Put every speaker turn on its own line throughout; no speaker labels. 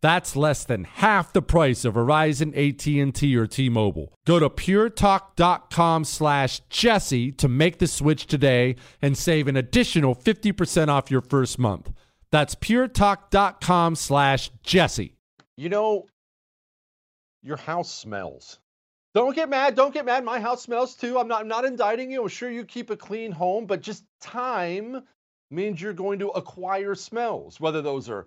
That's less than half the price of Verizon, AT&T, or T-Mobile. Go to puretalk.com slash Jesse to make the switch today and save an additional 50% off your first month. That's puretalk.com slash Jesse.
You know, your house smells. Don't get mad. Don't get mad. My house smells too. I'm not, I'm not indicting you. I'm sure you keep a clean home, but just time means you're going to acquire smells, whether those are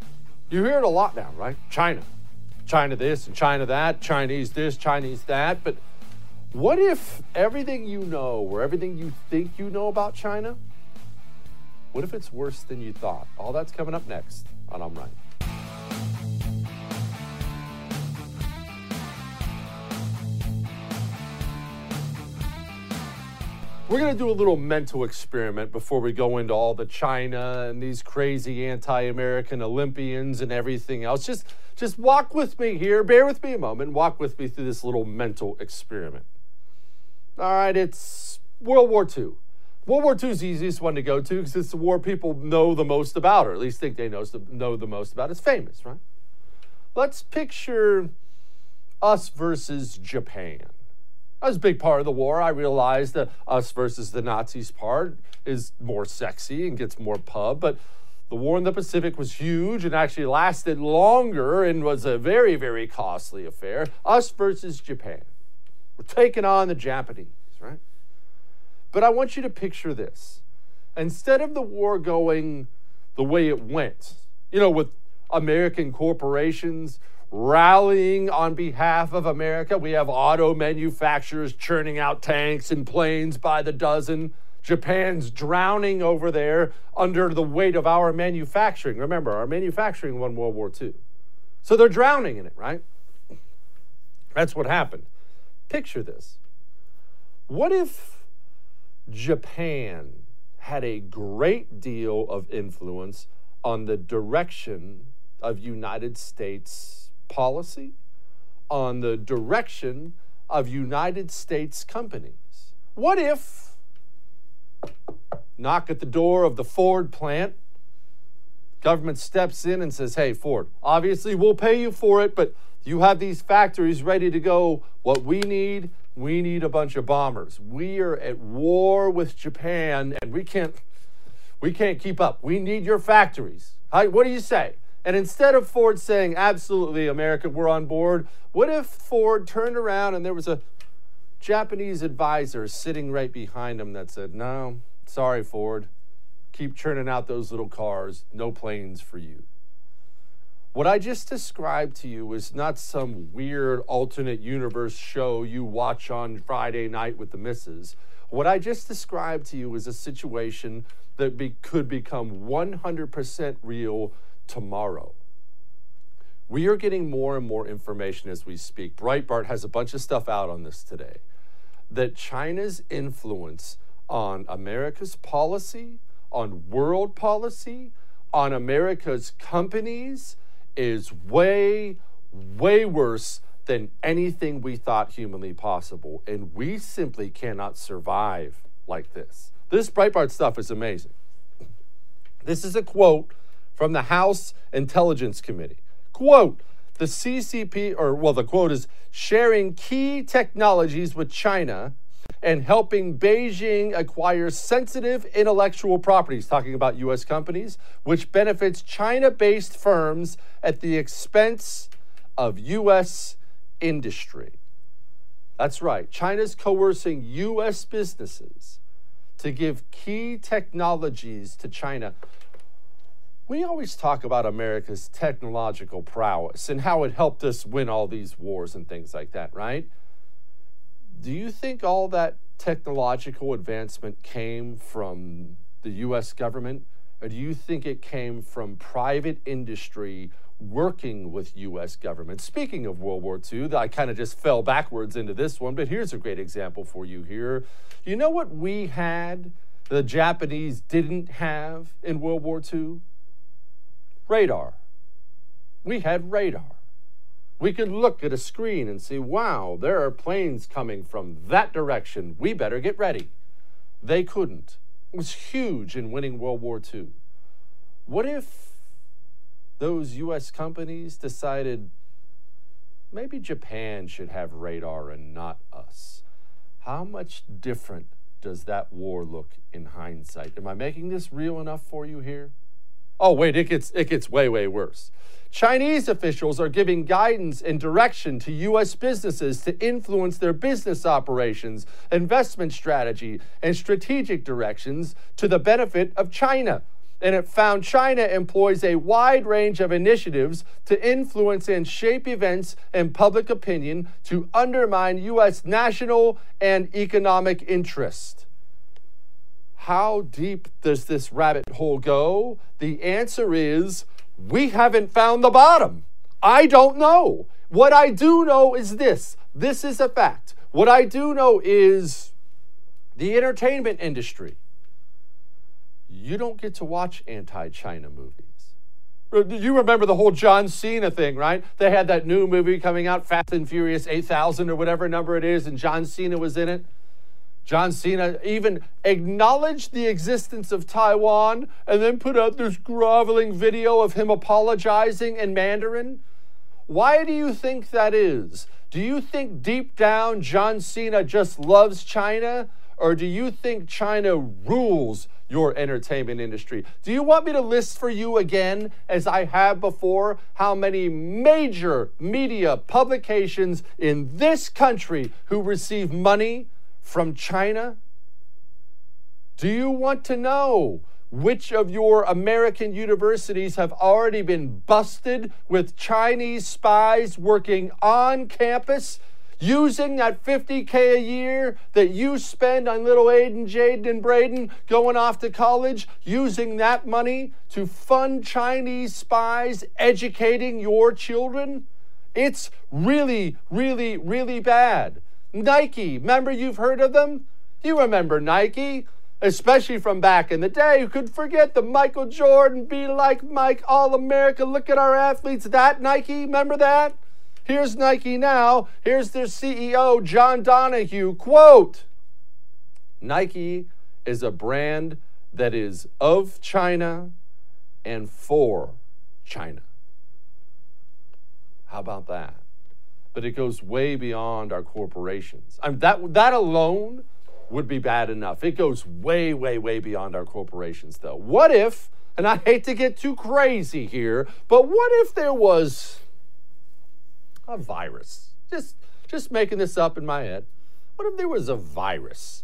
you hear it a lot now, right? China. China this and China that, Chinese this, Chinese that. But what if everything you know or everything you think you know about China, what if it's worse than you thought? All that's coming up next on I'm Right. We're going to do a little mental experiment before we go into all the China and these crazy anti-American Olympians and everything else. Just just walk with me here. Bear with me a moment. Walk with me through this little mental experiment. All right, it's World War II. World War II is the easiest one to go to because it's the war people know the most about, or at least think they know, know the most about. It's famous, right? Let's picture us versus Japan. That was a big part of the war. I realized that us versus the Nazis part is more sexy and gets more pub, but the war in the Pacific was huge and actually lasted longer and was a very, very costly affair. Us versus Japan. We're taking on the Japanese, right? But I want you to picture this. Instead of the war going the way it went, you know, with American corporations rallying on behalf of America. We have auto manufacturers churning out tanks and planes by the dozen. Japan's drowning over there under the weight of our manufacturing. Remember, our manufacturing won World War II. So they're drowning in it, right? That's what happened. Picture this. What if Japan had a great deal of influence on the direction of United States policy, on the direction of United States companies. What if, knock at the door of the Ford plant, government steps in and says, hey, Ford, obviously we'll pay you for it, but you have these factories ready to go. What we need, we need a bunch of bombers. We are at war with Japan and we can't we can't keep up. We need your factories. what do you say? And instead of Ford saying, absolutely, America, we're on board, what if Ford turned around and there was a Japanese advisor sitting right behind him that said, no, sorry, Ford, keep churning out those little cars, no planes for you. What I just described to you is not some weird alternate universe show you watch on Friday night with the missus. What I just described to you is a situation that be, could become 100% real tomorrow. We are getting more and more information as we speak. Breitbart has a bunch of stuff out on this today that China's influence on America's policy, on world policy, on America's companies is way, way worse than anything we thought humanly possible. And we simply cannot survive like this. This Breitbart stuff is amazing. This is a quote from the House Intelligence Committee. Quote, the CCP, or well, the quote is sharing key technologies with China and helping Beijing acquire sensitive intellectual properties, talking about U.S. companies, which benefits China based firms at the expense of U.S. industry. That's right. China's coercing U.S. businesses to give key technologies to China we always talk about America's technological prowess and how it helped us win all these wars and things like that, right? Do you think all that technological advancement came from the US government? Or do you think it came from private industry working with US government? Speaking of World War II, I kind of just fell backwards into this one, but here's a great example for you here. You know what we had the Japanese didn't have in World War II? Radar. We had radar. We could look at a screen and see, wow, there are planes coming from that direction. We better get ready. They couldn't. It was huge in winning World War II. What if those US companies decided maybe Japan should have radar and not us? How much different does that war look in hindsight? Am I making this real enough for you here? Oh, wait, it gets, it gets way, way worse. Chinese officials are giving guidance and direction to U.S. businesses to influence their business operations, investment strategy, and strategic directions to the benefit of China. And it found China employs a wide range of initiatives to influence and shape events and public opinion to undermine U.S. national and economic interest. How deep does this rabbit hole go? The answer is we haven't found the bottom. I don't know. What I do know is this this is a fact. What I do know is The entertainment industry. You don't get to watch anti China movies. You remember the whole John Cena thing, right? They had that new movie coming out, Fast and Furious 8000 or whatever number it is, and John Cena was in it. John Cena even acknowledged the existence of Taiwan and then put out this groveling video of him apologizing in Mandarin. Why do you think that is? Do you think deep down John Cena just loves China? Or do you think China rules your entertainment industry? Do you want me to list for you again, as I have before, how many major media publications in this country who receive money from China? Do you want to know which of your American universities have already been busted with Chinese spies working on campus? Using that 50K a year that you spend on little Aiden, Jaden, and Braden going off to college, using that money to fund Chinese spies educating your children? It's really, really, really bad. Nike, remember you've heard of them? You remember Nike, especially from back in the day. Who could forget the Michael Jordan, be like Mike, All America, look at our athletes, that Nike, remember that? Here's Nike now. Here's their CEO, John Donahoe. Quote Nike is a brand that is of China and for China. How about that? But it goes way beyond our corporations. I mean, that, that alone would be bad enough. It goes way, way, way beyond our corporations, though. What if, and I hate to get too crazy here, but what if there was a virus? Just, just making this up in my head. What if there was a virus?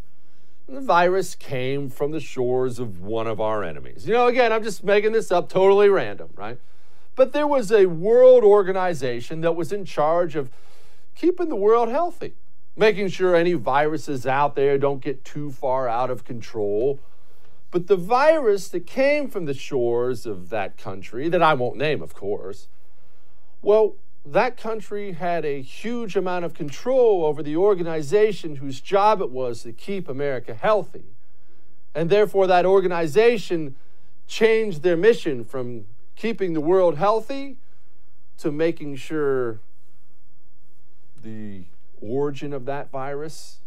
The virus came from the shores of one of our enemies. You know, again, I'm just making this up totally random, right? But there was a world organization that was in charge of keeping the world healthy, making sure any viruses out there don't get too far out of control. But the virus that came from the shores of that country, that I won't name, of course, well, that country had a huge amount of control over the organization whose job it was to keep America healthy. And therefore, that organization changed their mission from keeping the world healthy to making sure the origin of that virus,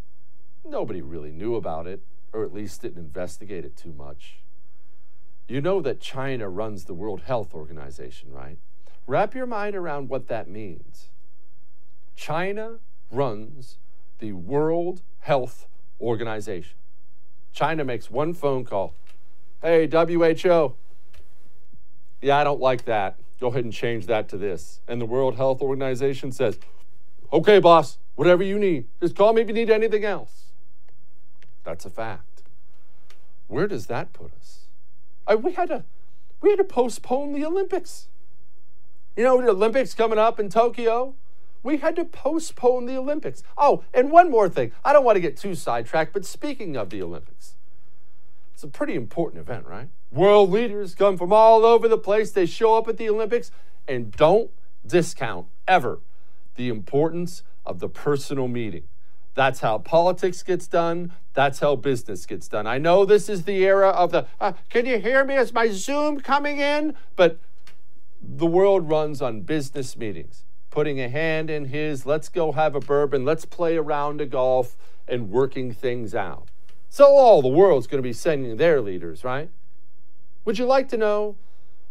nobody really knew about it, or at least didn't investigate it too much. You know that China runs the World Health Organization, right? Wrap your mind around what that means. China runs the World Health Organization. China makes one phone call. Hey, WHO, yeah, I don't like that. Go ahead and change that to this. And the World Health Organization says, okay, boss, whatever you need. Just call me if you need anything else. That's a fact. Where does that put us? I, we had to we had to postpone the Olympics. You know, the Olympics coming up in Tokyo. We had to postpone the Olympics. Oh, and one more thing. I don't want to get too sidetracked, but speaking of the Olympics, it's a pretty important event, right? World leaders come from all over the place. They show up at the Olympics and don't discount ever the importance of the personal meeting. That's how politics gets done. That's how business gets done. I know this is the era of the, uh, can you hear me? Is my Zoom coming in? But the world runs on business meetings, putting a hand in his, let's go have a bourbon, let's play a round of golf, and working things out. So all the world's going to be sending their leaders, right? Would you like to know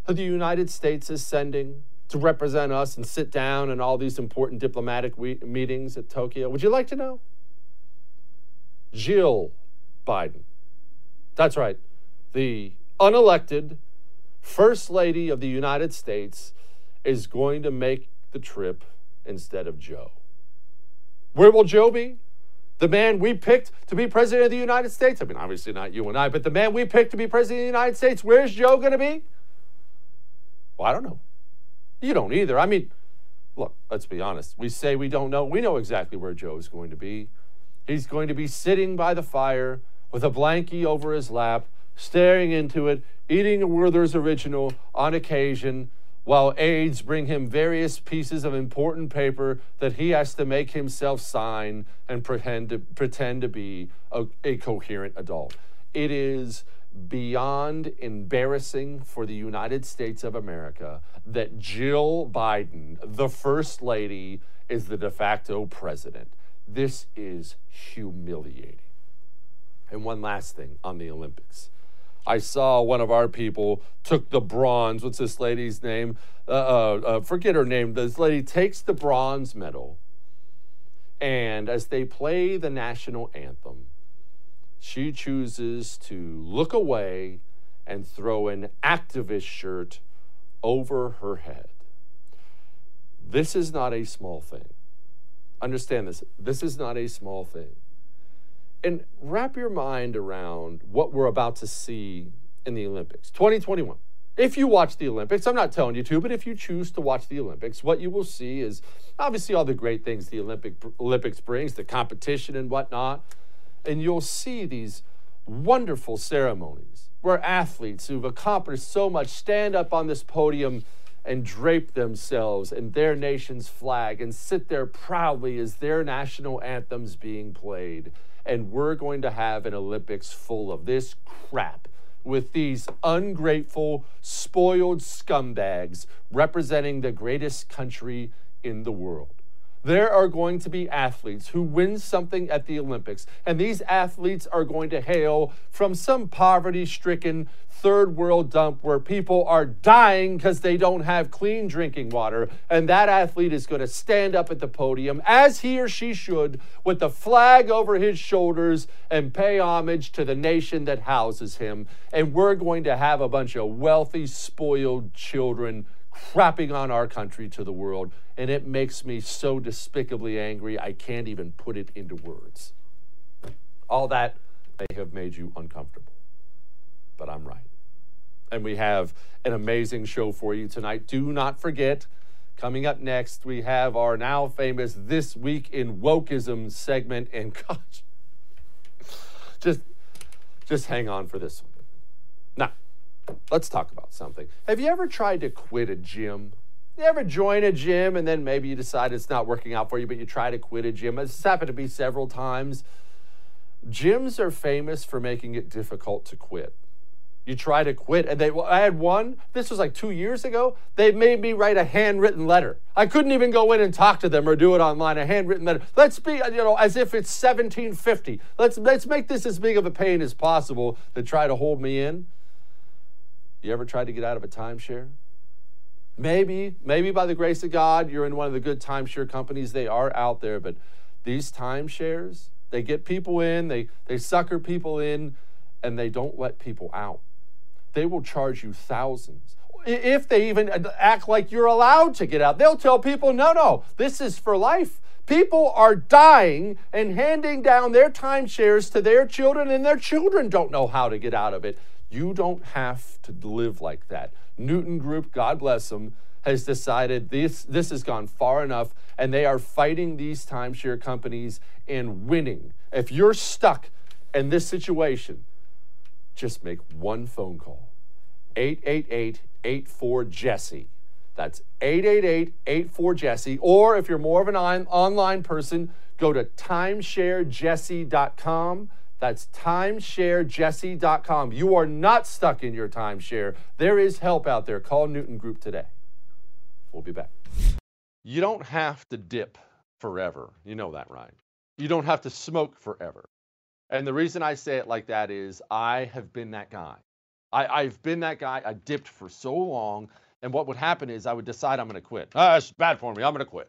who the United States is sending to represent us and sit down in all these important diplomatic we- meetings at Tokyo? Would you like to know? Jill Biden. That's right. The unelected First Lady of the United States is going to make the trip instead of Joe. Where will Joe be? The man we picked to be president of the United States. I mean, obviously not you and I, but the man we picked to be president of the United States, where's Joe going to be? Well, I don't know. You don't either. I mean, look, let's be honest. We say we don't know. We know exactly where Joe is going to be. He's going to be sitting by the fire with a blankie over his lap, staring into it, eating a Werther's original on occasion, while aides bring him various pieces of important paper that he has to make himself sign and pretend to, pretend to be a, a coherent adult. It is beyond embarrassing for the United States of America that Jill Biden, the First Lady, is the de facto president. This is humiliating. And one last thing on the Olympics. I saw one of our people took the bronze. What's this lady's name? Uh, uh, uh, forget her name. This lady takes the bronze medal, and as they play the national anthem, she chooses to look away and throw an activist shirt over her head. This is not a small thing. Understand this. This is not a small thing. And wrap your mind around what we're about to see in the Olympics 2021. If you watch the Olympics, I'm not telling you to, but if you choose to watch the Olympics, what you will see is obviously all the great things the Olympic Olympics brings, the competition and whatnot, and you'll see these wonderful ceremonies where athletes who've accomplished so much stand up on this podium and drape themselves in their nation's flag and sit there proudly as their national anthems being played. And we're going to have an Olympics full of this crap with these ungrateful, spoiled scumbags representing the greatest country in the world there are going to be athletes who win something at the Olympics, and these athletes are going to hail from some poverty stricken third world dump where people are dying because they don't have clean drinking water. And that athlete is going to stand up at the podium, as he or she should, with the flag over his shoulders and pay homage to the nation that houses him. And we're going to have a bunch of wealthy, spoiled children crapping on our country to the world and it makes me so despicably angry, I can't even put it into words. All that may have made you uncomfortable, but I'm right. And we have an amazing show for you tonight. Do not forget, coming up next, we have our now famous This Week in Wokeism segment. And gosh, just, just hang on for this one. Now, let's talk about something. Have you ever tried to quit a gym? You ever join a gym and then maybe you decide it's not working out for you, but you try to quit a gym? It's happened to me several times. Gyms are famous for making it difficult to quit. You try to quit, and they. I had one. This was like two years ago. They made me write a handwritten letter. I couldn't even go in and talk to them or do it online. A handwritten letter. Let's be, you know, as if it's 1750. Let's let's make this as big of a pain as possible to try to hold me in. You ever tried to get out of a timeshare? Maybe, maybe by the grace of God, you're in one of the good timeshare companies. They are out there, but these timeshares, they get people in, they, they sucker people in, and they don't let people out. They will charge you thousands. If they even act like you're allowed to get out, they'll tell people, no, no, this is for life. People are dying and handing down their timeshares to their children, and their children don't know how to get out of it. You don't have to live like that. Newton Group, God bless them, has decided this, this has gone far enough and they are fighting these timeshare companies and winning. If you're stuck in this situation, just make one phone call 888 84 Jesse. That's 888 84 Jesse. Or if you're more of an online person, go to timesharejesse.com that's timesharejesse.com. You are not stuck in your timeshare. There is help out there. Call Newton Group today. We'll be back. You don't have to dip forever. You know that, right? You don't have to smoke forever. And the reason I say it like that is I have been that guy. I, have been that guy. I dipped for so long. And what would happen is I would decide I'm going to quit. Ah, it's bad for me. I'm going to quit.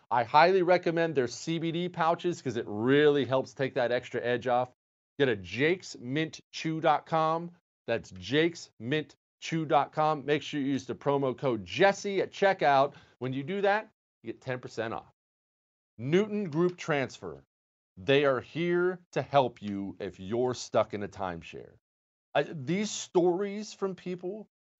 I highly recommend their CBD pouches because it really helps take that extra edge off. Get a jakesmintchew.com. That's jakesmintchew.com. Make sure you use the promo code Jesse at checkout. When you do that, you get 10% off. Newton Group Transfer. They are here to help you if you're stuck in a timeshare. Uh, these stories from people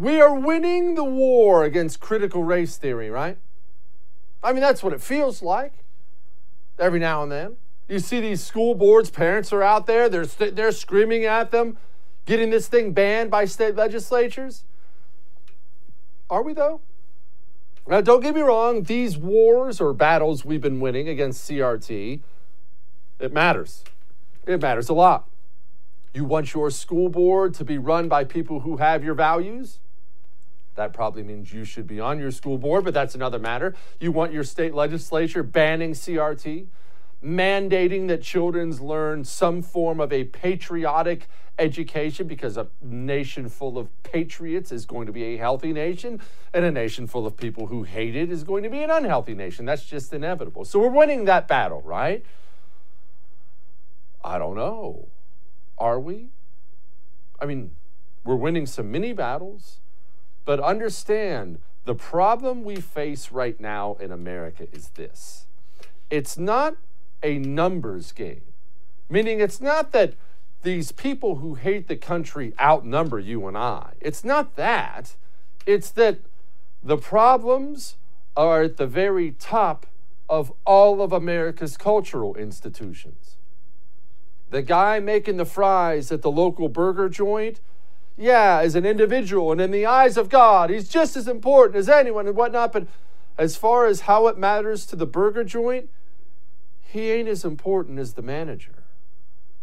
We are winning the war against critical race theory, right? I mean, that's what it feels like every now and then. You see these school boards, parents are out there, they're, they're screaming at them, getting this thing banned by state legislatures. Are we, though? Now, don't get me wrong, these wars or battles we've been winning against CRT, it matters. It matters a lot. You want your school board to be run by people who have your values? That probably means you should be on your school board, but that's another matter. You want your state legislature banning CRT, mandating that children learn some form of a patriotic education because a nation full of patriots is going to be a healthy nation, and a nation full of people who hate it is going to be an unhealthy nation. That's just inevitable. So we're winning that battle, right? I don't know. Are we? I mean, we're winning some mini battles. But understand the problem we face right now in America is this it's not a numbers game, meaning it's not that these people who hate the country outnumber you and I. It's not that. It's that the problems are at the very top of all of America's cultural institutions. The guy making the fries at the local burger joint yeah, as an individual and in the eyes of God, he's just as important as anyone and whatnot. But as far as how it matters to the burger joint, he ain't as important as the manager.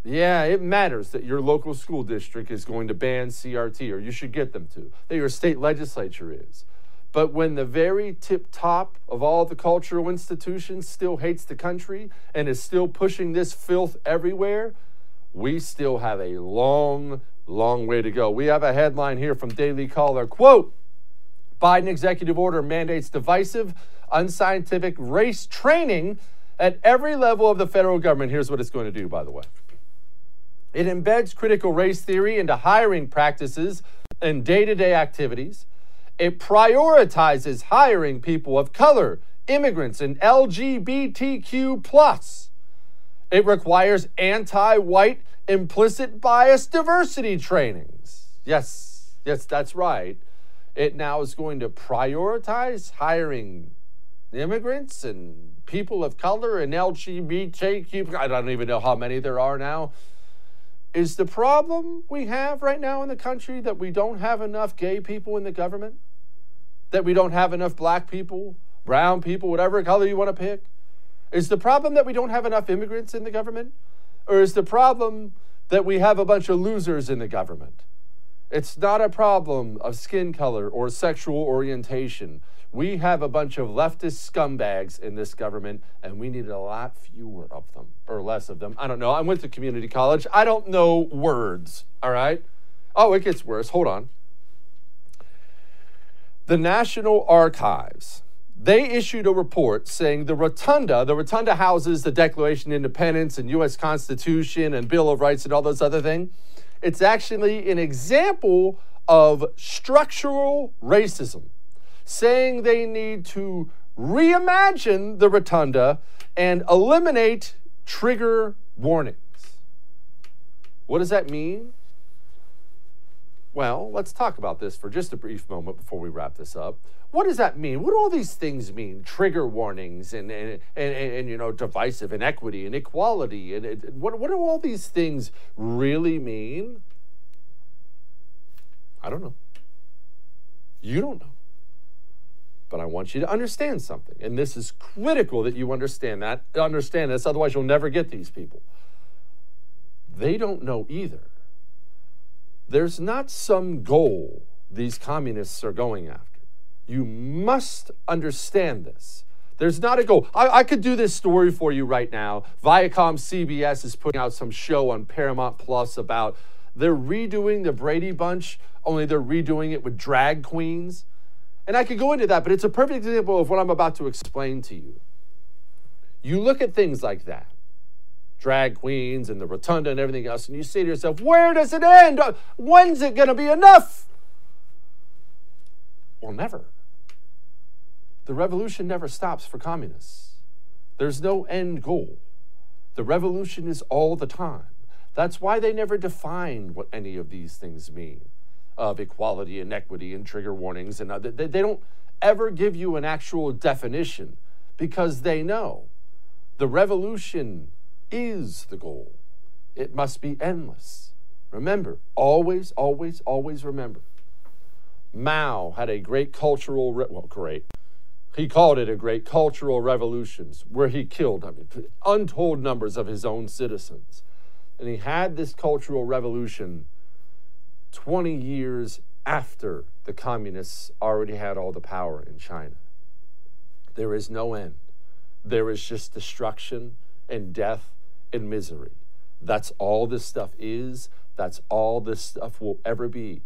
Yeah, it matters that your local school district is going to ban CRT, or you should get them to, that your state legislature is. But when the very tip top of all the cultural institutions still hates the country and is still pushing this filth everywhere, we still have a long long way to go. We have a headline here from Daily Caller. Quote Biden executive order mandates divisive, unscientific race training at every level of the federal government. Here's what it's going to do, by the way it embeds critical race theory into hiring practices and day to day activities. It prioritizes hiring people of color, immigrants, and LGBTQ. It requires anti white implicit bias diversity trainings. Yes, yes, that's right. It now is going to prioritize hiring immigrants and people of color and LGBTQ. I don't even know how many there are now. Is the problem we have right now in the country that we don't have enough gay people in the government? That we don't have enough black people, brown people, whatever color you want to pick? Is the problem that we don't have enough immigrants in the government? Or is the problem that we have a bunch of losers in the government? It's not a problem of skin color or sexual orientation. We have a bunch of leftist scumbags in this government, and we need a lot fewer of them, or less of them. I don't know. I went to community college. I don't know words, all right? Oh, it gets worse. Hold on. The National Archives they issued a report saying the rotunda, the rotunda houses the Declaration of Independence and U.S. Constitution and Bill of Rights and all those other things. It's actually an example of structural racism, saying they need to reimagine the rotunda and eliminate trigger warnings. What does that mean? Well, let's talk about this for just a brief moment before we wrap this up. What does that mean? What do all these things mean? Trigger warnings and and, and, and, and you know divisive inequity and equality and, and what what do all these things really mean? I don't know. You don't know. But I want you to understand something. And this is critical that you understand that, understand this, otherwise you'll never get these people. They don't know either there's not some goal these communists are going after. You must understand this. There's not a goal. I, I, could do this story for you right now. Viacom CBS is putting out some show on Paramount Plus about they're redoing the Brady Bunch, only they're redoing it with drag queens. And I could go into that, but it's a perfect example of what I'm about to explain to you. You look at things like that drag queens and the rotunda and everything else, and you say to yourself, where does it end? Uh, when's it going to be enough? Well, never. The revolution never stops for communists. There's no end goal. The revolution is all the time. That's why they never define what any of these things mean of equality and equity and trigger warnings. And other, they, they don't ever give you an actual definition because they know the revolution is the goal. It must be endless. Remember, always, always, always remember. Mao had a great cultural, re- well, great. He called it a great cultural revolution where he killed I mean, untold numbers of his own citizens. And he had this cultural revolution 20 years after the communists already had all the power in China. There is no end. There is just destruction and death and misery. That's all this stuff is. That's all this stuff will ever be.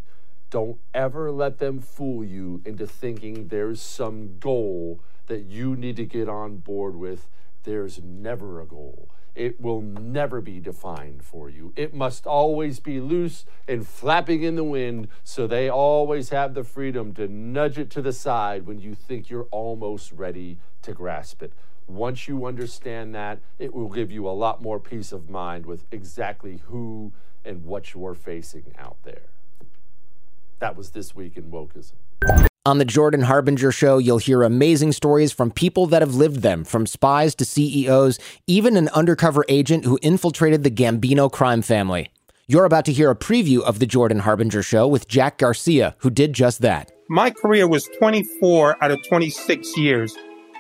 Don't ever let them fool you into thinking there's some goal that you need to get on board with. There's never a goal. It will never be defined for you. It must always be loose and flapping in the wind, so they always have the freedom to nudge it to the side when you think you're almost ready to grasp it. Once you understand that, it will give you a lot more peace of mind with exactly who and what you're facing out there. That was This Week in Wokeism.
On the Jordan Harbinger Show, you'll hear amazing stories from people that have lived them, from spies to CEOs, even an undercover agent who infiltrated the Gambino crime family. You're about to hear a preview of the Jordan Harbinger Show with Jack Garcia, who did just that.
My career was 24 out of 26 years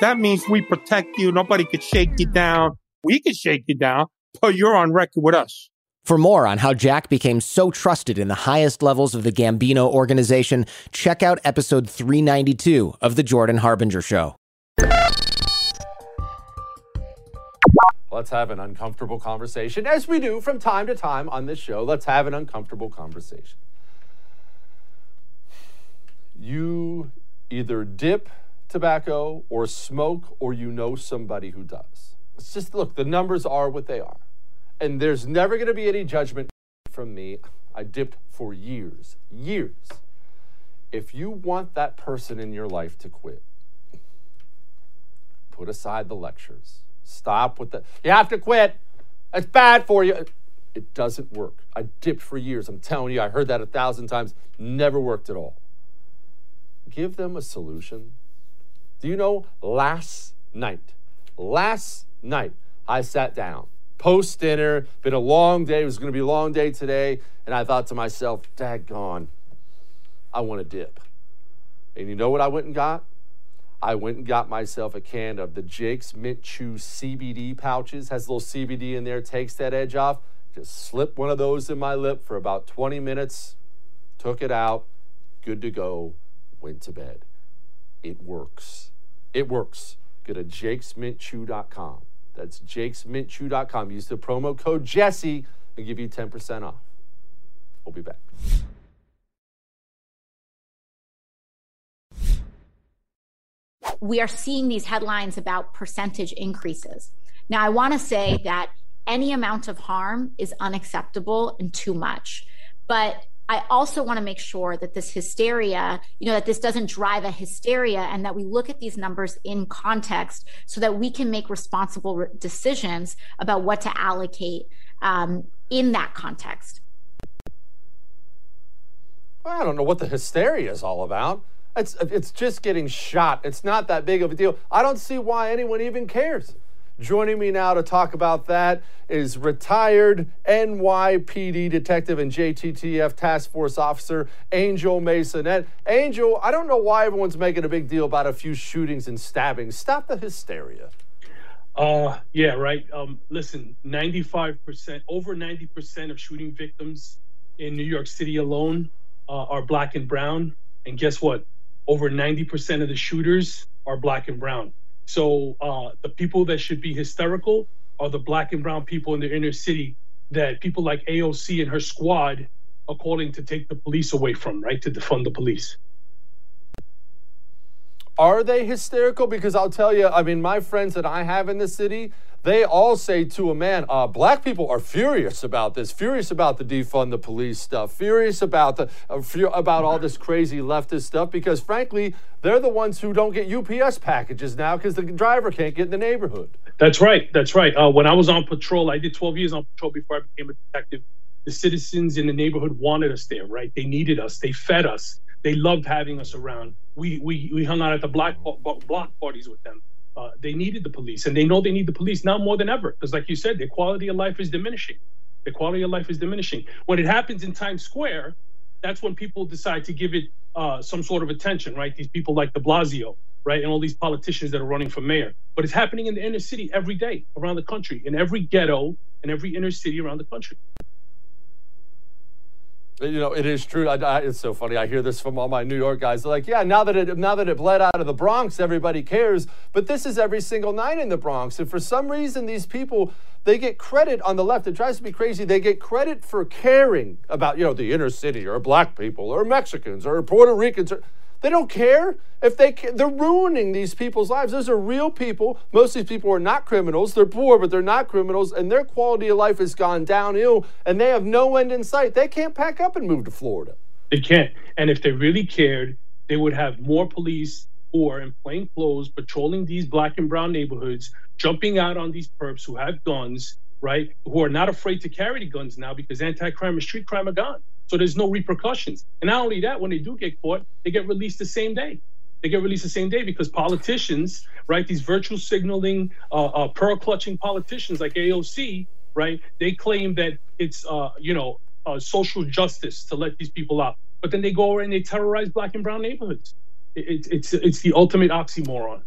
That means we protect you. Nobody could shake you down. We could shake you down, but you're on record with us.
For more on how Jack became so trusted in the highest levels of the Gambino organization, check out episode 392 of The Jordan Harbinger Show.
Let's have an uncomfortable conversation, as we do from time to time on this show. Let's have an uncomfortable conversation. You either dip tobacco or smoke or you know somebody who does. It's just look, the numbers are what they are. And there's never going to be any judgment from me. I dipped for years, years. If you want that person in your life to quit, put aside the lectures. Stop with the, you have to quit. It's bad for you. It doesn't work. I dipped for years. I'm telling you, I heard that a thousand times. Never worked at all. Give them a solution. Do you know last night, last night, I sat down post dinner, been a long day, it was to be a long day today, and I thought to myself, daggone, I want a dip. And you know what I went and got? I went and got myself a can of the Jake's Mint Chew CBD pouches. Has a little CBD in there, takes that edge off. Just slip one of those in my lip for about 20 minutes, took it out, good to go, went to bed. It works. It works. Go to jakesmintchew.com. That's jakesmintchew.com. Use the promo code Jesse and give you 10% off. We'll be back.
we are seeing these headlines about percentage increases. Now, I want to say that any amount of harm is unacceptable and too much. But I also want to make sure that this hysteria, you know, that this doesn't drive a hysteria and that we look at these numbers in context so that we can make responsible re- decisions about what to allocate um, in that context.
I don't know what the hysteria is all about. It's, it's just getting shot. It's not that big of a deal. I don't see why anyone even cares. Joining me now to talk about that is retired NYPD detective and JTTF task force officer Angel Masonette. Angel, I don't know why everyone's making a big deal about a few shootings and stabbings. Stop the hysteria.
Uh, yeah, right. Um, listen, 95%, over 90% of shooting victims in New York City alone uh, are black and brown. And guess what? Over 90% of the shooters are black and brown. So uh, the people that should be hysterical are the black and brown people in the inner city that people like AOC and her squad are calling to take the police away from, right? To defund the police.
Are they hysterical? Because I'll tell you, I mean, my friends that I have in the city, they all say to a man, uh, black people are furious about this, furious about the defund the police stuff, furious about the uh, fu- about all this crazy leftist stuff. Because frankly, they're the ones who don't get UPS packages now because the driver can't get in the neighborhood.
That's right. That's right. Uh, when I was on patrol, I did 12 years on patrol before I became a detective. The citizens in the neighborhood wanted us there, right? They needed us. They fed us. They loved having us around. We we, we hung out at the block block parties with them. Uh, they needed the police, and they know they need the police now more than ever. Because, like you said, their quality of life is diminishing. Their quality of life is diminishing. When it happens in Times Square, that's when people decide to give it uh, some sort of attention, right? These people like De Blasio, right, and all these politicians that are running for mayor. But it's happening in the inner city every day around the country, in every ghetto, in every inner city around the country.
You know, it is true. I, I, it's so funny. I hear this from all my New York guys. They're like, "Yeah, now that it now that it bled out of the Bronx, everybody cares." But this is every single night in the Bronx, and for some reason, these people they get credit on the left. It drives me crazy. They get credit for caring about you know the inner city or black people or Mexicans or Puerto Ricans. Or, they don't care if they they're ruining these people's lives. Those are real people. Most of these people are not criminals. They're poor, but they're not criminals, and their quality of life has gone downhill, and they have no end in sight. They can't pack up and move to Florida.
They can't. And if they really cared, they would have more police who are in plain clothes patrolling these black and brown neighborhoods, jumping out on these perps who have guns, right? Who are not afraid to carry the guns now because anti-crime and street crime are gone. So there's no repercussions. And not only that, when they do get caught, they get released the same day. They get released the same day because politicians, right, these virtual signaling, uh, uh, pearl clutching politicians like AOC, right, they claim that it's, uh, you know, uh, social justice to let these people out. But then they go and they terrorize black and brown neighborhoods. It, it's, it's the ultimate oxymoron.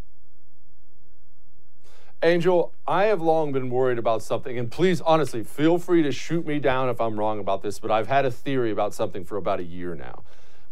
Angel, I have long been worried about something, and please, honestly, feel free to shoot me down if I'm wrong about this, but I've had a theory about something for about a year now.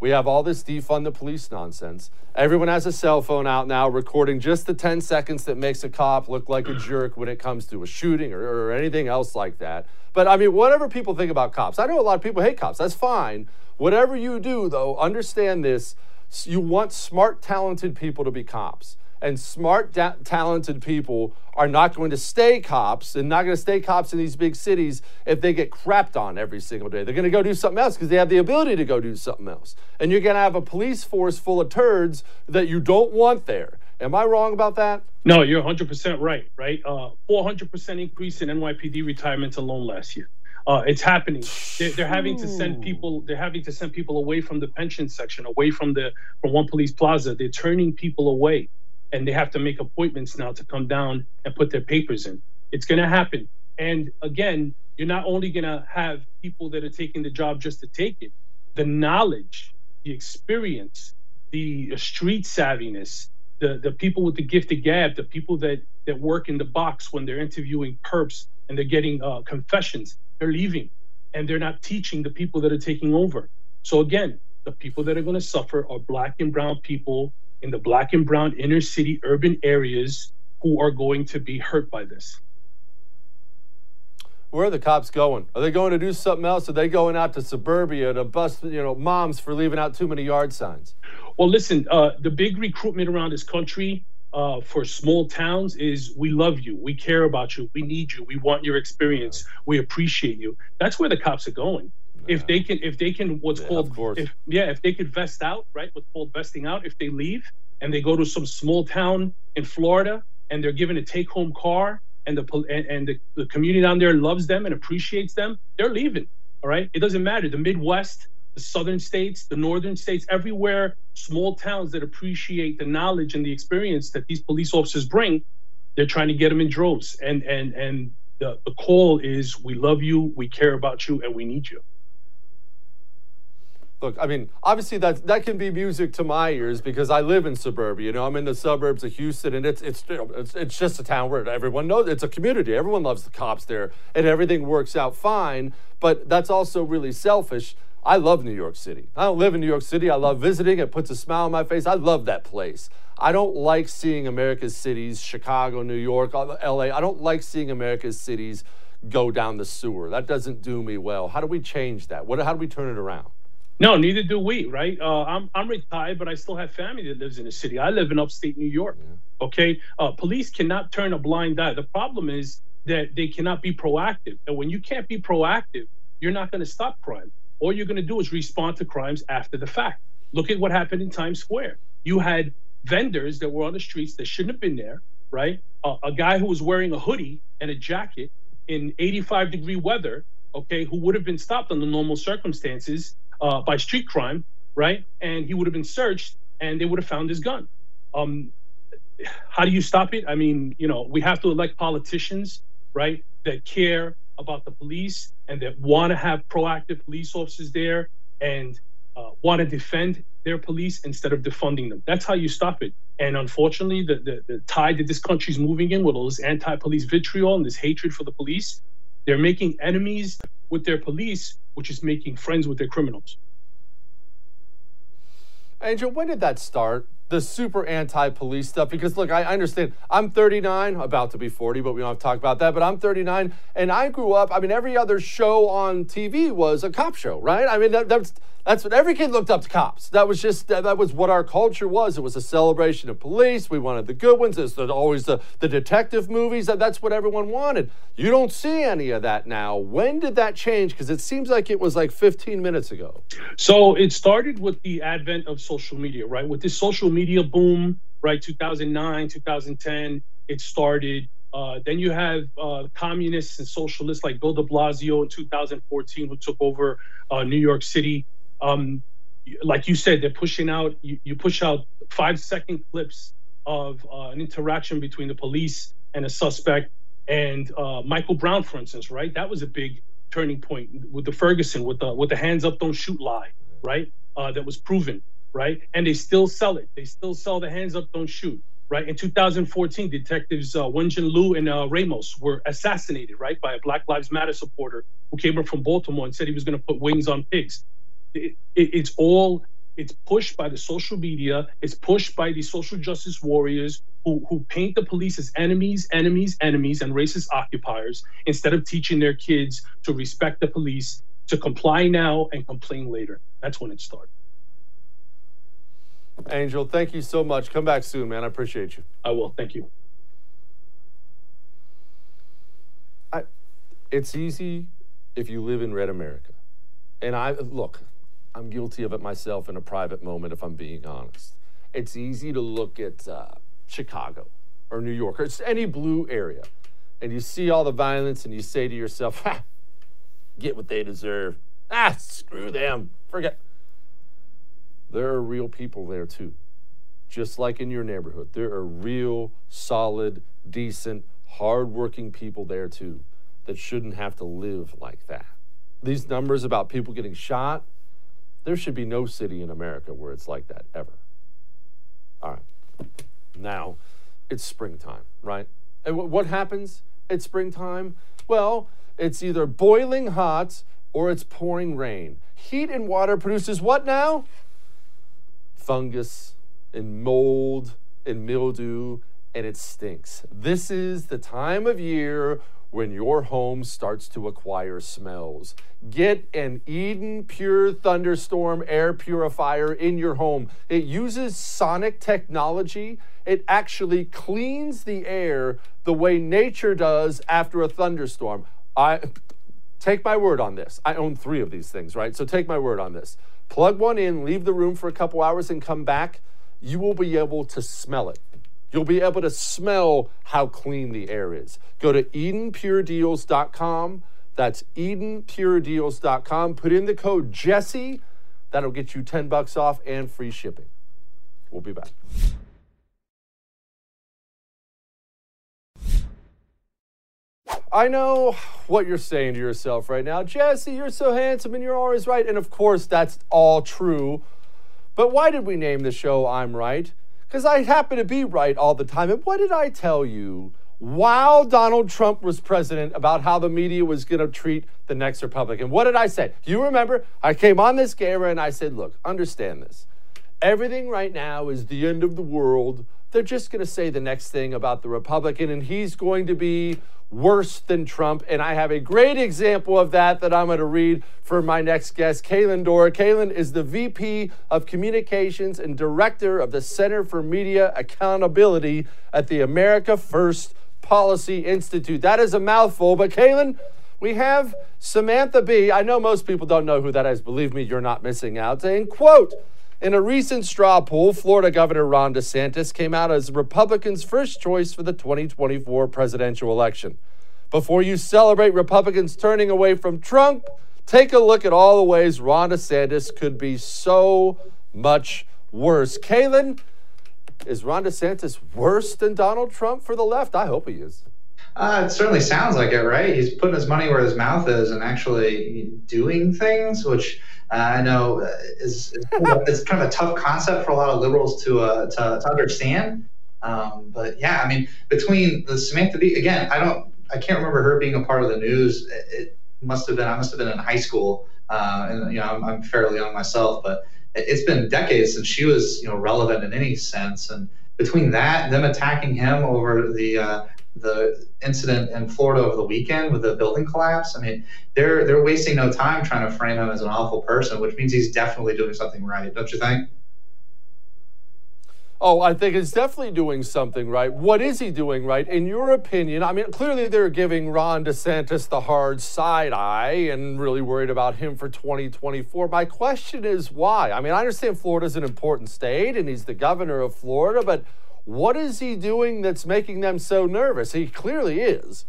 We have all this defund the police nonsense. Everyone has a cell phone out now recording just the 10 seconds that makes a cop look like a jerk when it comes to a shooting or, or anything else like that. But I mean, whatever people think about cops, I know a lot of people hate cops. That's fine. Whatever you do, though, understand this. You want smart, talented people to be cops and smart, da- talented people are not going to stay cops and not going to stay cops in these big cities if they get crapped on every single day. They're going to go do something else because they have the ability to go do something else. And you're going to have a police force full of turds that you don't want there. Am I wrong about that?
No, you're 100% right, right? Uh, 400% increase in NYPD retirements alone last year. Uh, it's happening. They're, they're, having to send people. They're having to send people away from the pension section, away from the from One Police Plaza. They're turning people away and they have to make appointments now to come down and put their papers in. It's going to happen. And again, you're not only going to have people that are taking the job just to take it, the knowledge, the experience, the street savviness, the, the people with the gift of gab, the people that, that work in the box when they're interviewing perps and they're getting uh, confessions, they're leaving and they're not teaching the people that are taking over. So again, the people that are going to suffer are black and brown people in the black and brown inner city urban areas who are going to be hurt by this.
Where are the cops going? Are they going to do something else? Are they going out to suburbia to bust, you know, moms for leaving out too many yard signs?
Well, listen, uh, the big recruitment around this country uh, for small towns is we love you, we care about you, we need you, we want your experience, we appreciate you. That's where the cops are going. If they can, if they can, what's
Yeah,
called, if yeah, if they could vest out, right? What's called vesting out. If they leave and they go to some small town in Florida and they're given a take-home car and the and, and the, the community down there loves them and appreciates them, they're leaving. All right, it doesn't matter. The Midwest, the southern states, the northern states, everywhere, small towns that appreciate the knowledge and the experience that these police officers bring, they're trying to get them in droves. And and and the, the call is, we love you, we care about you, and we need you.
Look, I mean, obviously that that can be music to my ears because I live in suburbia. You know, I'm in the suburbs of Houston, and it's it's it's, it's just a town where everyone knows it's a community. Everyone loves the cops there, and everything works out fine. But that's also really selfish. I love New York City. I don't live in New York City. I love visiting. It puts a smile on my face. I love that place. I don't like seeing America's cities, Chicago, New York, LA. I don't like seeing America's cities go down the sewer. That doesn't do me well. How do we change that? What? How do we turn it around?
No, neither do we, right? Uh, I'm I'm retired, but I still have family that lives in the city. I live in upstate New York. Okay, uh, police cannot turn a blind eye. The problem is that they cannot be proactive, and when you can't be proactive, you're not going to stop crime. All you're going to do is respond to crimes after the fact. Look at what happened in Times Square. You had vendors that were on the streets that shouldn't have been there, right? Uh, a guy who was wearing a hoodie and a jacket in 85 degree weather, okay, who would have been stopped under normal circumstances uh, by street crime, right? And he would have been searched and they would have found his gun. Um, how do you stop it? I mean, you know, we have to elect politicians, right, that care about the police and that want to have proactive police officers there and uh, want to defend their police instead of defunding them. That's how you stop it. And unfortunately, the, the, the tide that this country's moving in with all this anti police vitriol and this hatred for the police, they're making enemies with their police, which is making friends with their criminals.
Angel, when did that start? The super anti police stuff? Because, look, I, I understand. I'm 39, about to be 40, but we don't have to talk about that. But I'm 39, and I grew up. I mean, every other show on TV was a cop show, right? I mean, that, that's that's what every kid looked up to cops. That was just that, that was what our culture was. It was a celebration of police. We wanted the good ones. It's always the, the detective movies. That, that's what everyone wanted. You don't see any of that now. When did that change? Because it seems like it was like 15 minutes ago.
So it started with the advent of social media, right? With this social media boom, right? 2009, 2010, it started. Uh, then you have uh, communists and socialists like Bill de Blasio in 2014, who took over uh, New York City. Um, like you said, they're pushing out, you, you push out five second clips of uh, an interaction between the police and a suspect. And uh, Michael Brown, for instance, right? That was a big turning point with the Ferguson, with the with the hands up, don't shoot lie, right? Uh, that was proven, right? And they still sell it. They still sell the hands up, don't shoot, right? In 2014, detectives uh, Wenjian Liu and uh, Ramos were assassinated, right, by a Black Lives Matter supporter who came up from Baltimore and said he was going to put wings on pigs. It, it, it's all it's pushed by the social media. It's pushed by these social justice warriors who, who paint the police as enemies, enemies, enemies, and racist occupiers instead of teaching their kids to respect the police, to comply now and complain later. That's when it started.
Angel, thank you so much. Come back soon, man. I appreciate you.
I will. Thank you.
I, it's easy if you live in red America. And I look, I'm guilty of it myself in a private moment, if I'm being honest. It's easy to look at uh, Chicago or New York or it's any blue area, and you see all the violence, and you say to yourself, ha, get what they deserve. Ah, screw them. Forget. There are real people there too. Just like in your neighborhood, there are real, solid, decent, hardworking people there too that shouldn't have to live like that. These numbers about people getting shot, there should be no city in America where it's like that ever. All right. Now, it's springtime, right? And wh- what happens at springtime? Well, it's either boiling hot or it's pouring rain. Heat and water produces what now? Fungus and mold and mildew, and it stinks. This is the time of year when your home starts to acquire smells. Get an Eden Pure Thunderstorm air purifier in your home. It uses sonic technology. It actually cleans the air the way nature does after a thunderstorm. I take my word on this. I own 3 of these things, right? So take my word on this. Plug one in, leave the room for a couple hours and come back. You will be able to smell it. You'll be able to smell how clean the air is. Go to EdenPureDeals.com. That's EdenPureDeals.com. Put in the code Jesse. That'll get you 10 bucks off and free shipping. We'll be back. I know what you're saying to yourself right now. Jesse, you're so handsome and you're always right. And of course, that's all true. But why did we name the show I'm Right? because I happen to be right all the time. And what did I tell you while Donald Trump was president about how the media was going to treat the next Republican? What did I say? You remember, I came on this camera and I said, look, understand this. Everything right now is the end of the world. They're just going to say the next thing about the Republican, and he's going to be worse than Trump. And I have a great example of that that I'm going to read for my next guest, Kaylin Dora. Kaylin is the VP of Communications and Director of the Center for Media Accountability at the America First Policy Institute. That is a mouthful, but Kaylin, we have Samantha Bee. I know most people don't know who that is. Believe me, you're not missing out. Saying, quote, in a recent straw poll, Florida Governor Ron DeSantis came out as Republicans' first choice for the 2024 presidential election. Before you celebrate Republicans turning away from Trump, take a look at all the ways Ron DeSantis could be so much worse. Kaylin, is Ron DeSantis worse than Donald Trump for the left? I hope he is.
Uh, it certainly sounds like it, right? He's putting his money where his mouth is and actually doing things, which uh, I know is, is kind of a tough concept for a lot of liberals to uh, to, to, understand. Um, but yeah, I mean, between the Samantha Bee again, I don't, I can't remember her being a part of the news. It must have been, I must have been in high school, uh, and you know, I'm, I'm fairly young myself, but it's been decades since she was, you know, relevant in any sense. And between that, them attacking him over the uh, the incident in Florida over the weekend with the building collapse. I mean, they're they're wasting no time trying to frame him as an awful person, which means he's definitely doing something right, don't you think?
Oh, I think he's definitely doing something right. What is he doing right? In your opinion, I mean, clearly they're giving Ron DeSantis the hard side eye and really worried about him for 2024. My question is why? I mean, I understand Florida's an important state and he's the governor of Florida, but what is he doing that's making them so nervous? He clearly is.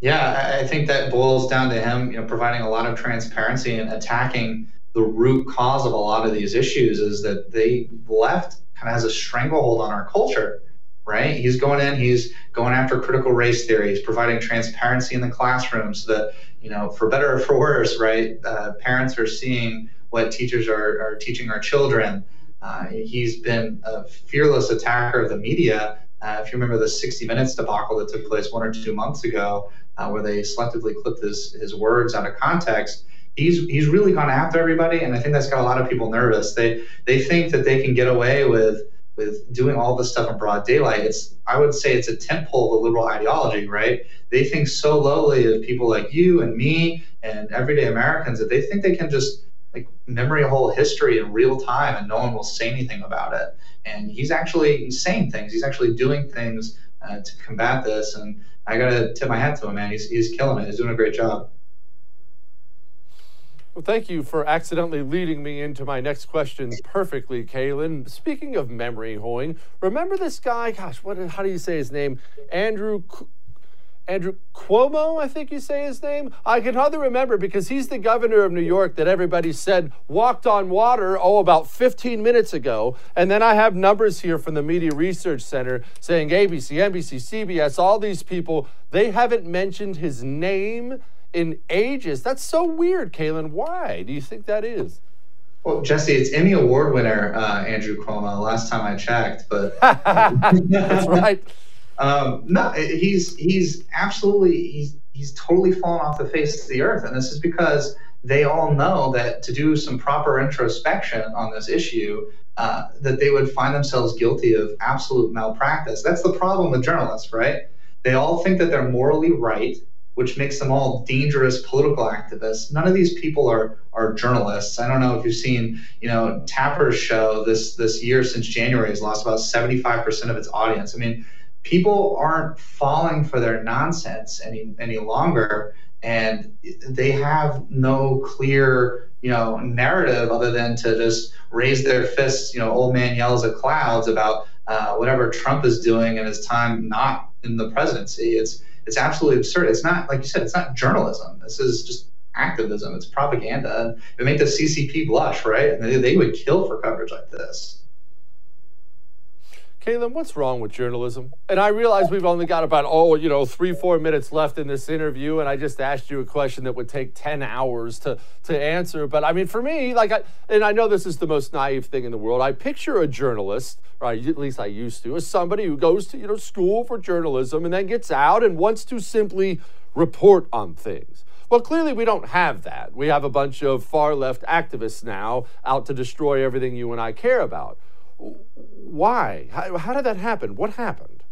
Yeah, I think that boils down to him, you know, providing a lot of transparency and attacking the root cause of a lot of these issues is that they left kind of has a stranglehold on our culture, right? He's going in, he's going after critical race theory, he's providing transparency in the classroom so that, you know, for better or for worse, right, uh, parents are seeing what teachers are, are teaching our children. Uh, he's been a fearless attacker of the media. Uh, if you remember the 60 Minutes debacle that took place one or two months ago, uh, where they selectively clipped his, his words out of context, he's he's really gone after everybody, and I think that's got a lot of people nervous. They they think that they can get away with with doing all this stuff in broad daylight. It's I would say it's a temple of the liberal ideology, right? They think so lowly of people like you and me and everyday Americans that they think they can just like memory a whole history in real time and no one will say anything about it. And he's actually saying things. He's actually doing things uh, to combat this. And I got to tip my hat to him, man. He's, he's killing it. He's doing a great job.
Well, thank you for accidentally leading me into my next question perfectly, Kaylin. Speaking of memory holing, remember this guy? Gosh, what? How do you say his name? Andrew Andrew Cuomo, I think you say his name. I can hardly remember because he's the governor of New York that everybody said walked on water, oh, about 15 minutes ago. And then I have numbers here from the Media Research Center saying ABC, NBC, CBS, all these people, they haven't mentioned his name in ages. That's so weird, Kaylin. Why do you think that is?
Well, Jesse, it's Emmy Award winner uh, Andrew Cuomo. Last time I checked, but
that's right.
Um, no, he's he's absolutely he's he's totally fallen off the face of the earth, and this is because they all know that to do some proper introspection on this issue, uh, that they would find themselves guilty of absolute malpractice. That's the problem with journalists, right? They all think that they're morally right, which makes them all dangerous political activists. None of these people are are journalists. I don't know if you've seen, you know, Tapper's show this this year since January has lost about 75% of its audience. I mean, people aren't falling for their nonsense any any longer and they have no clear you know narrative other than to just raise their fists you know old man yells at clouds about uh, whatever trump is doing in his time not in the presidency. It's it's absolutely absurd. It's not like you said it's not journalism. This is just activism. It's propaganda. It make the ccp blush right? And they, they would kill for coverage like this
Caleb, what's wrong with journalism? And I realize we've only got about, oh, you know, three, four minutes left in this interview, and I just asked you a question that would take 10 hours to, to answer. But I mean, for me, like, I, and I know this is the most naive thing in the world, I picture a journalist, right, at least I used to, as somebody who goes to, you know, school for journalism and then gets out and wants to simply report on things. Well, clearly we don't have that. We have a bunch of far left activists now out to destroy everything you and I care about. Why? How, how did that happen? What happened?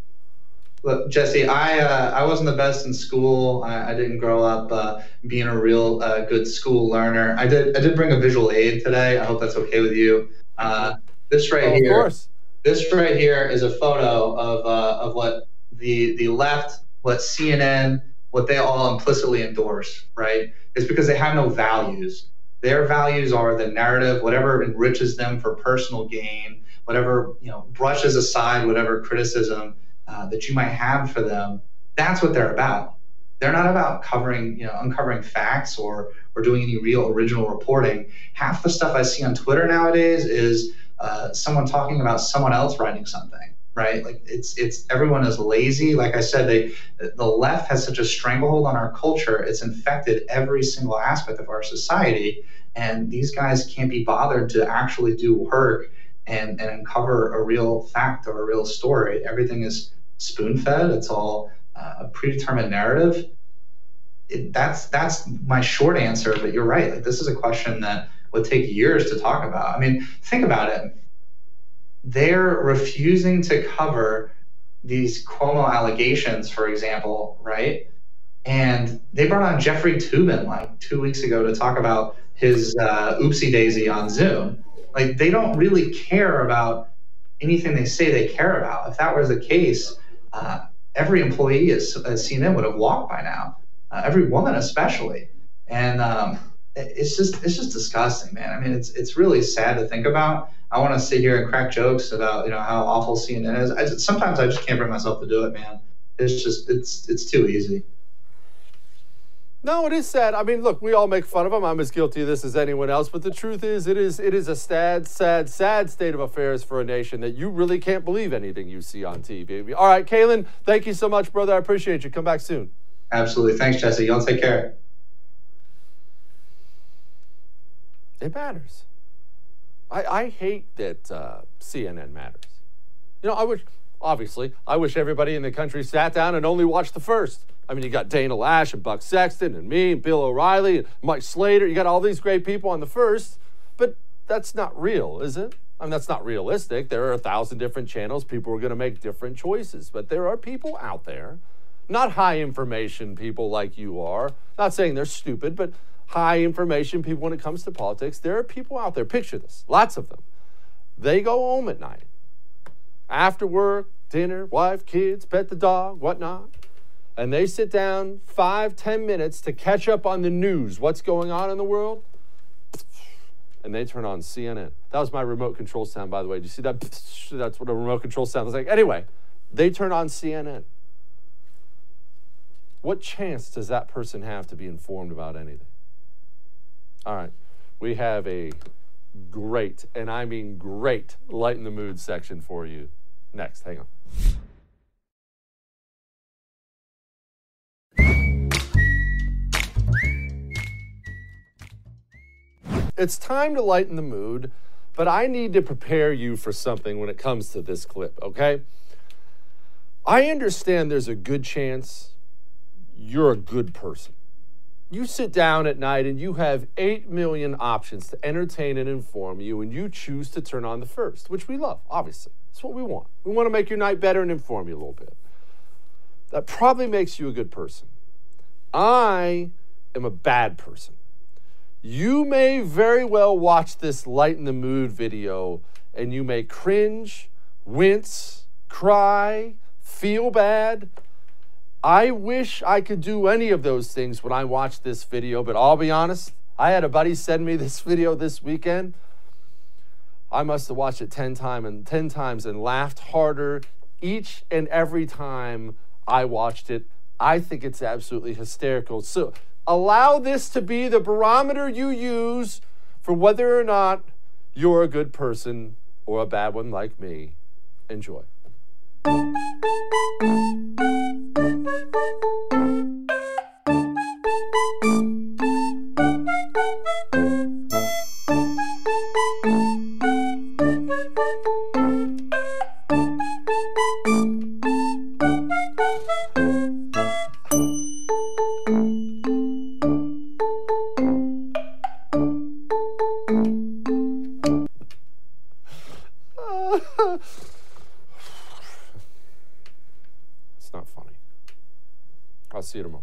Look, Jesse, I uh, I wasn't the best in school. I, I didn't grow up uh, being a real uh, good school learner. I did I did bring a visual aid today. I hope that's okay with you. Uh, this right oh, here, of course. This right here is a photo of uh, of what the the left, what CNN, what they all implicitly endorse. Right? It's because they have no values. Their values are the narrative, whatever enriches them for personal gain whatever you know brushes aside whatever criticism uh, that you might have for them that's what they're about. They're not about covering you know uncovering facts or or doing any real original reporting. Half the stuff i see on twitter nowadays is uh, someone talking about someone else writing something right? Like it's it's everyone is lazy. Like i said they the left has such a stranglehold on our culture. It's infected every single aspect of our society. And these guys can't be bothered to actually do work and, and uncover a real fact or a real story. Everything is spoon fed, it's all uh, a predetermined narrative. It, that's that's my short answer, but you're right. Like this is a question that would take years to talk about. I mean, think about it. They're refusing to cover these Cuomo allegations, for example, right? And they brought on Jeffrey Toobin like two weeks ago to talk about his uh, oopsie daisy on Zoom. Like they don't really care about anything they say they care about. If that was the case, uh, every employee at, CNN would have walked by now. Uh, every woman, especially, and um, it's just it's just disgusting, man. I mean, it's it's really sad to think about. I want to sit here and crack jokes about you know how awful CNN is. I sometimes I just can't bring myself to do it, man. It's just it's it's too easy.
No, it is sad. I mean, look, we all make fun of him. I'm as guilty of this as anyone else. But the truth is, it is it is a sad, sad, sad state of affairs for a nation that you really can't believe anything you see on TV. All right, Kalen, thank you so much, brother. I appreciate you. Come back soon.
Absolutely. Thanks, Jesse. Y'all take care.
It matters. I, I hate that uh, CNN matters. You know, I wish, obviously, I wish everybody in the country sat down and only watched the first. I mean, you got Dana Loesch and Buck Sexton and me and Bill O'Reilly and Mike Slater. You got all these great people on the first, but that's not real, is it? I mean, that's not realistic. There are a thousand different channels. People are going to make different choices, but there are people out there, not high information people like you are. Not saying they're stupid, but high information people when it comes to politics. There are people out there. Picture this, lots of them. They go home at night after work, dinner, wife, kids, pet the dog, whatnot and they sit down five, ten minutes to catch up on the news, what's going on in the world, and they turn on CNN. That was my remote control sound, by the way. Do you see that? That's what a remote control sound is like. Anyway, they turn on CNN. What chance does that person have to be informed about anything? All right, we have a great, and I mean great, lighten the mood section for you next. Hang on. It's time to lighten the mood, but I need to prepare you for something when it comes to this clip, okay? I understand there's a good chance you're a good person. You sit down at night and you have 8 million options to entertain and inform you, and you choose to turn on the first, which we love, obviously. That's what we want. We want to make your night better and inform you a little bit.
That probably makes you a good person. I am a bad person. You may very well watch this lighten the mood video and you may cringe, wince, cry, feel bad. I wish I could do any of those things when I watch this video, but I'll be honest, I had a buddy send me this video this weekend. I must have watched it 10 times and 10 times and laughed harder each and every time I watched it. I think it's absolutely hysterical. So allow this to be the barometer you use for whether or not you're a good person or a bad one like me. Enjoy. It's I'll see you